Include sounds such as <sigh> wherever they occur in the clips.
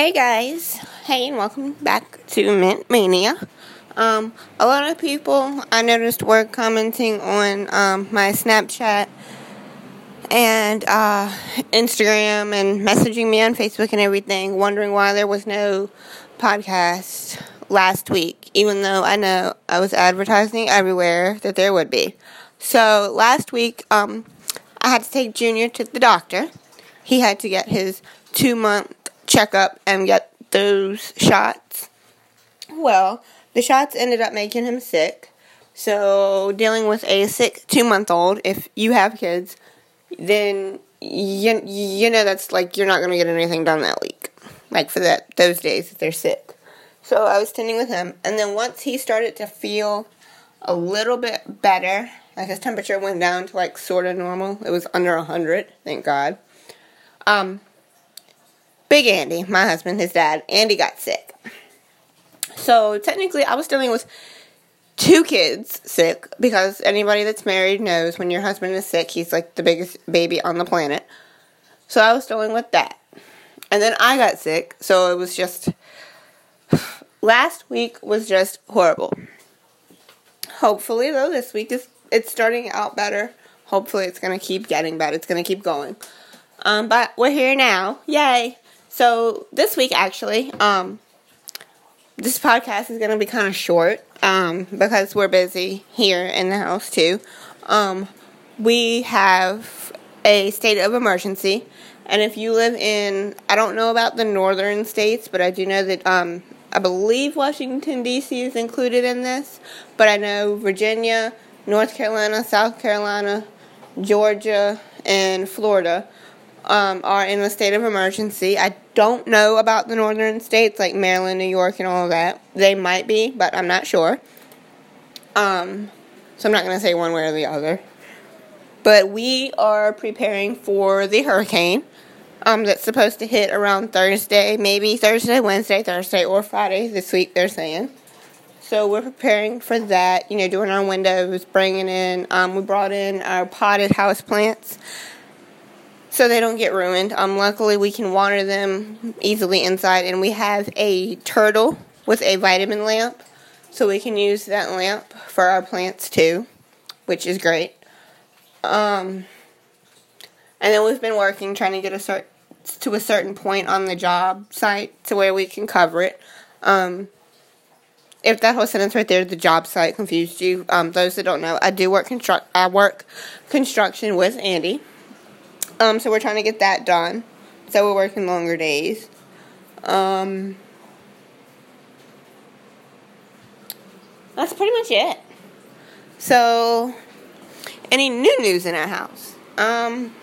Hey guys, hey and welcome back to Mint Mania. Um, a lot of people I noticed were commenting on um, my Snapchat and uh, Instagram and messaging me on Facebook and everything, wondering why there was no podcast last week, even though I know I was advertising everywhere that there would be. So last week, um, I had to take Junior to the doctor. He had to get his two month checkup and get those shots. Well, the shots ended up making him sick. So, dealing with a sick two month old, if you have kids, then you, you know that's like you're not going to get anything done that week. Like for that those days that they're sick. So, I was tending with him. And then once he started to feel a little bit better, like his temperature went down to like sort of normal, it was under 100, thank God. Um, Big Andy, my husband, his dad, Andy got sick. So technically, I was dealing with two kids sick because anybody that's married knows when your husband is sick, he's like the biggest baby on the planet. So I was dealing with that. And then I got sick, so it was just. Last week was just horrible. Hopefully, though, this week is it's starting out better. Hopefully, it's gonna keep getting better. It's gonna keep going. Um, but we're here now. Yay! So this week, actually, um, this podcast is going to be kind of short um, because we're busy here in the house too. Um, we have a state of emergency, and if you live in, I don't know about the northern states, but I do know that um, I believe Washington D.C. is included in this. But I know Virginia, North Carolina, South Carolina, Georgia, and Florida um, are in a state of emergency. I don't know about the northern states like Maryland, New York, and all that. They might be, but I'm not sure. Um, so I'm not going to say one way or the other. But we are preparing for the hurricane um, that's supposed to hit around Thursday, maybe Thursday, Wednesday, Thursday, or Friday this week, they're saying. So we're preparing for that, you know, doing our windows, bringing in, um, we brought in our potted house plants so they don't get ruined. Um, luckily, we can water them easily inside, and we have a turtle with a vitamin lamp, so we can use that lamp for our plants too, which is great. Um, and then we've been working trying to get a cert- to a certain point on the job site to where we can cover it. Um, if that whole sentence right there, the job site confused you, um, those that don't know, I do work construct. I work construction with Andy. Um, so we're trying to get that done. So we're working longer days. Um, that's pretty much it. So, any new news in our house? Um,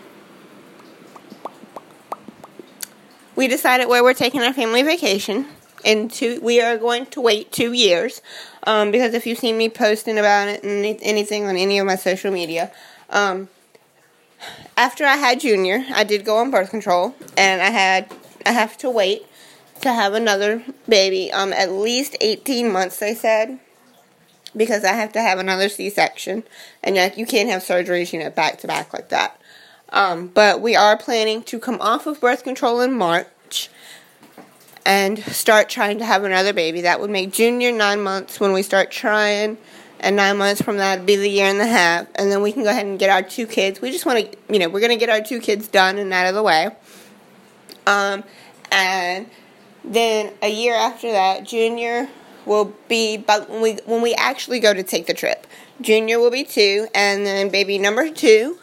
we decided where we're taking our family vacation. And two, we are going to wait two years. Um, because if you've seen me posting about it and anything on any of my social media, um, after I had Junior, I did go on birth control, and I had I have to wait to have another baby. Um, at least eighteen months, they said, because I have to have another C-section, and you can't have surgeries, you know, back to back like that. Um, but we are planning to come off of birth control in March and start trying to have another baby. That would make Junior nine months when we start trying and nine months from that be the year and a half, and then we can go ahead and get our two kids. We just want to, you know, we're gonna get our two kids done and out of the way. Um, and then a year after that, Junior will be, but when we when we actually go to take the trip, Junior will be two, and then baby number two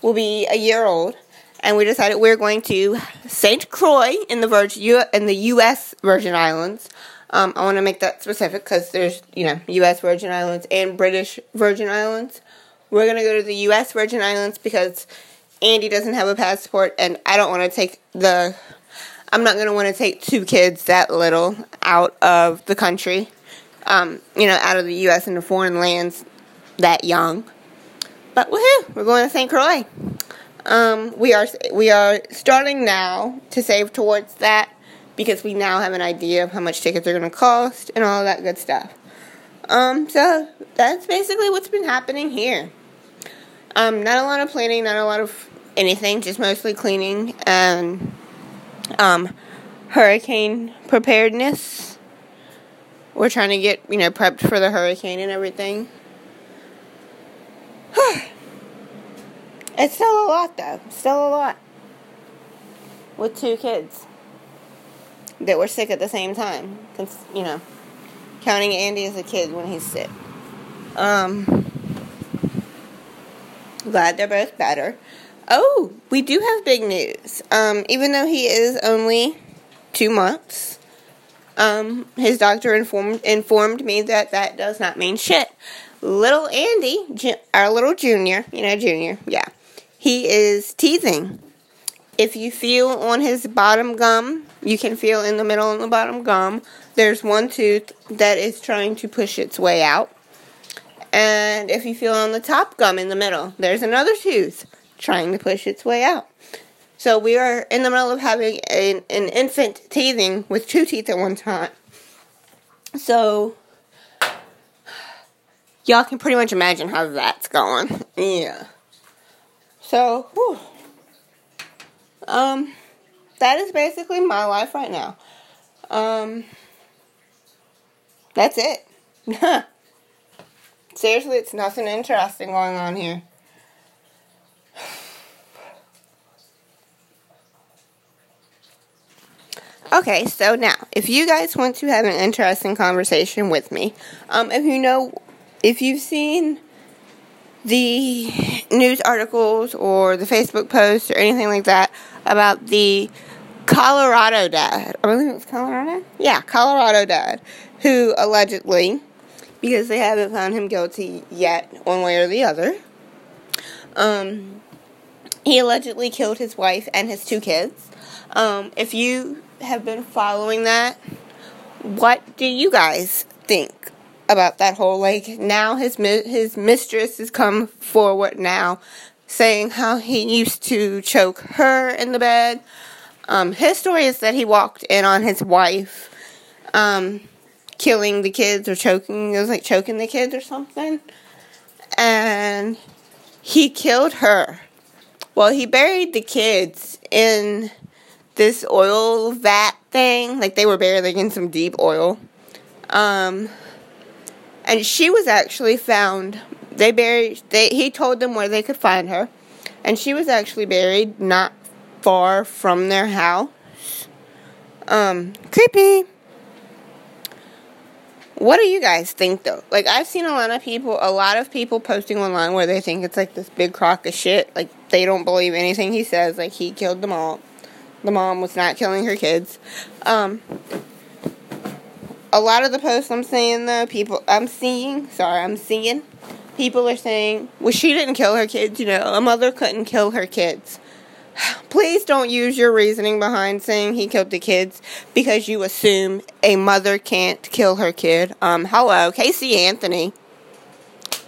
will be a year old. And we decided we we're going to St. Croix in the Virgin in the U.S. Virgin Islands um, I want to make that specific because there's, you know, U.S. Virgin Islands and British Virgin Islands. We're going to go to the U.S. Virgin Islands because Andy doesn't have a passport and I don't want to take the. I'm not going to want to take two kids that little out of the country, um, you know, out of the U.S. into foreign lands that young. But woohoo, we're going to St. Croix. Um, we are we are starting now to save towards that because we now have an idea of how much tickets are going to cost and all that good stuff. Um, so that's basically what's been happening here. Um, not a lot of planning, not a lot of anything, just mostly cleaning and um, hurricane preparedness. We're trying to get, you know, prepped for the hurricane and everything. <sighs> it's still a lot, though. Still a lot. With two kids that were sick at the same time. You know, counting Andy as a kid when he's sick. Um, glad they're both better. Oh, we do have big news. Um, even though he is only two months, um, his doctor informed informed me that that does not mean shit. Little Andy, our little junior, you know, junior, yeah, he is teething. If you feel on his bottom gum, you can feel in the middle and the bottom gum. There's one tooth that is trying to push its way out. And if you feel on the top gum in the middle, there's another tooth trying to push its way out. So we are in the middle of having an, an infant teething with two teeth at one time. So y'all can pretty much imagine how that's going. Yeah. So, whew. Um, that is basically my life right now. Um, that's it. <laughs> Seriously, it's nothing interesting going on here. Okay, so now, if you guys want to have an interesting conversation with me, um, if you know, if you've seen the news articles or the Facebook posts or anything like that about the Colorado dad, I believe it was Colorado? Yeah, Colorado dad, who allegedly, because they haven't found him guilty yet, one way or the other, um, he allegedly killed his wife and his two kids. Um, if you have been following that, what do you guys think about that whole like now his his mistress has come forward now saying how he used to choke her in the bed. Um, his story is that he walked in on his wife um, killing the kids or choking. It was like choking the kids or something, and he killed her. Well, he buried the kids in this oil vat thing. Like they were buried like in some deep oil. Um, and she was actually found. They buried. They he told them where they could find her, and she was actually buried not far from their house. Um, creepy. What do you guys think though? Like I've seen a lot of people, a lot of people posting online where they think it's like this big crock of shit. Like they don't believe anything he says. Like he killed them all the mom was not killing her kids. Um, a lot of the posts I'm seeing though, people I'm seeing, sorry, I'm seeing, people are saying, well, she didn't kill her kids. You know, a mother couldn't kill her kids. <sighs> Please don't use your reasoning behind saying he killed the kids because you assume a mother can't kill her kid. Um, hello, Casey Anthony.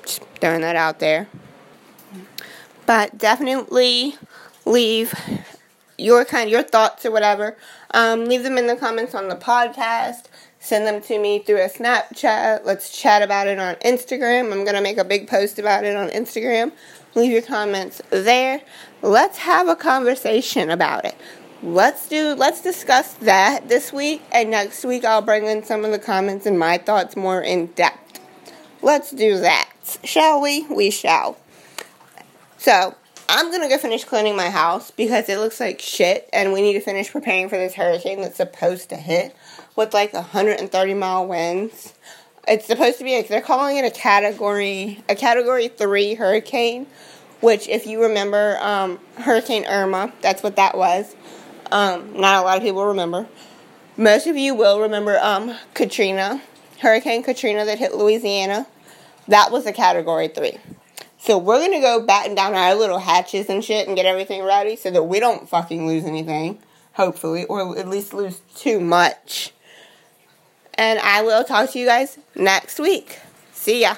Just throwing that out there. But definitely leave your kind, your thoughts or whatever. Um, leave them in the comments on the podcast. Send them to me through a Snapchat. Let's chat about it on Instagram. I'm gonna make a big post about it on Instagram. Leave your comments there. Let's have a conversation about it. Let's do. Let's discuss that this week, and next week I'll bring in some of the comments and my thoughts more in depth. Let's do that, shall we? We shall. So I'm gonna go finish cleaning my house because it looks like shit, and we need to finish preparing for this hurricane that's supposed to hit with like 130 mile winds. It's supposed to be like they're calling it a category a category three hurricane, which if you remember, um, Hurricane Irma, that's what that was. Um, not a lot of people remember. Most of you will remember um, Katrina, Hurricane Katrina that hit Louisiana. That was a category three. So we're gonna go batten down our little hatches and shit and get everything ready so that we don't fucking lose anything, hopefully, or at least lose too much. And I will talk to you guys next week. See ya.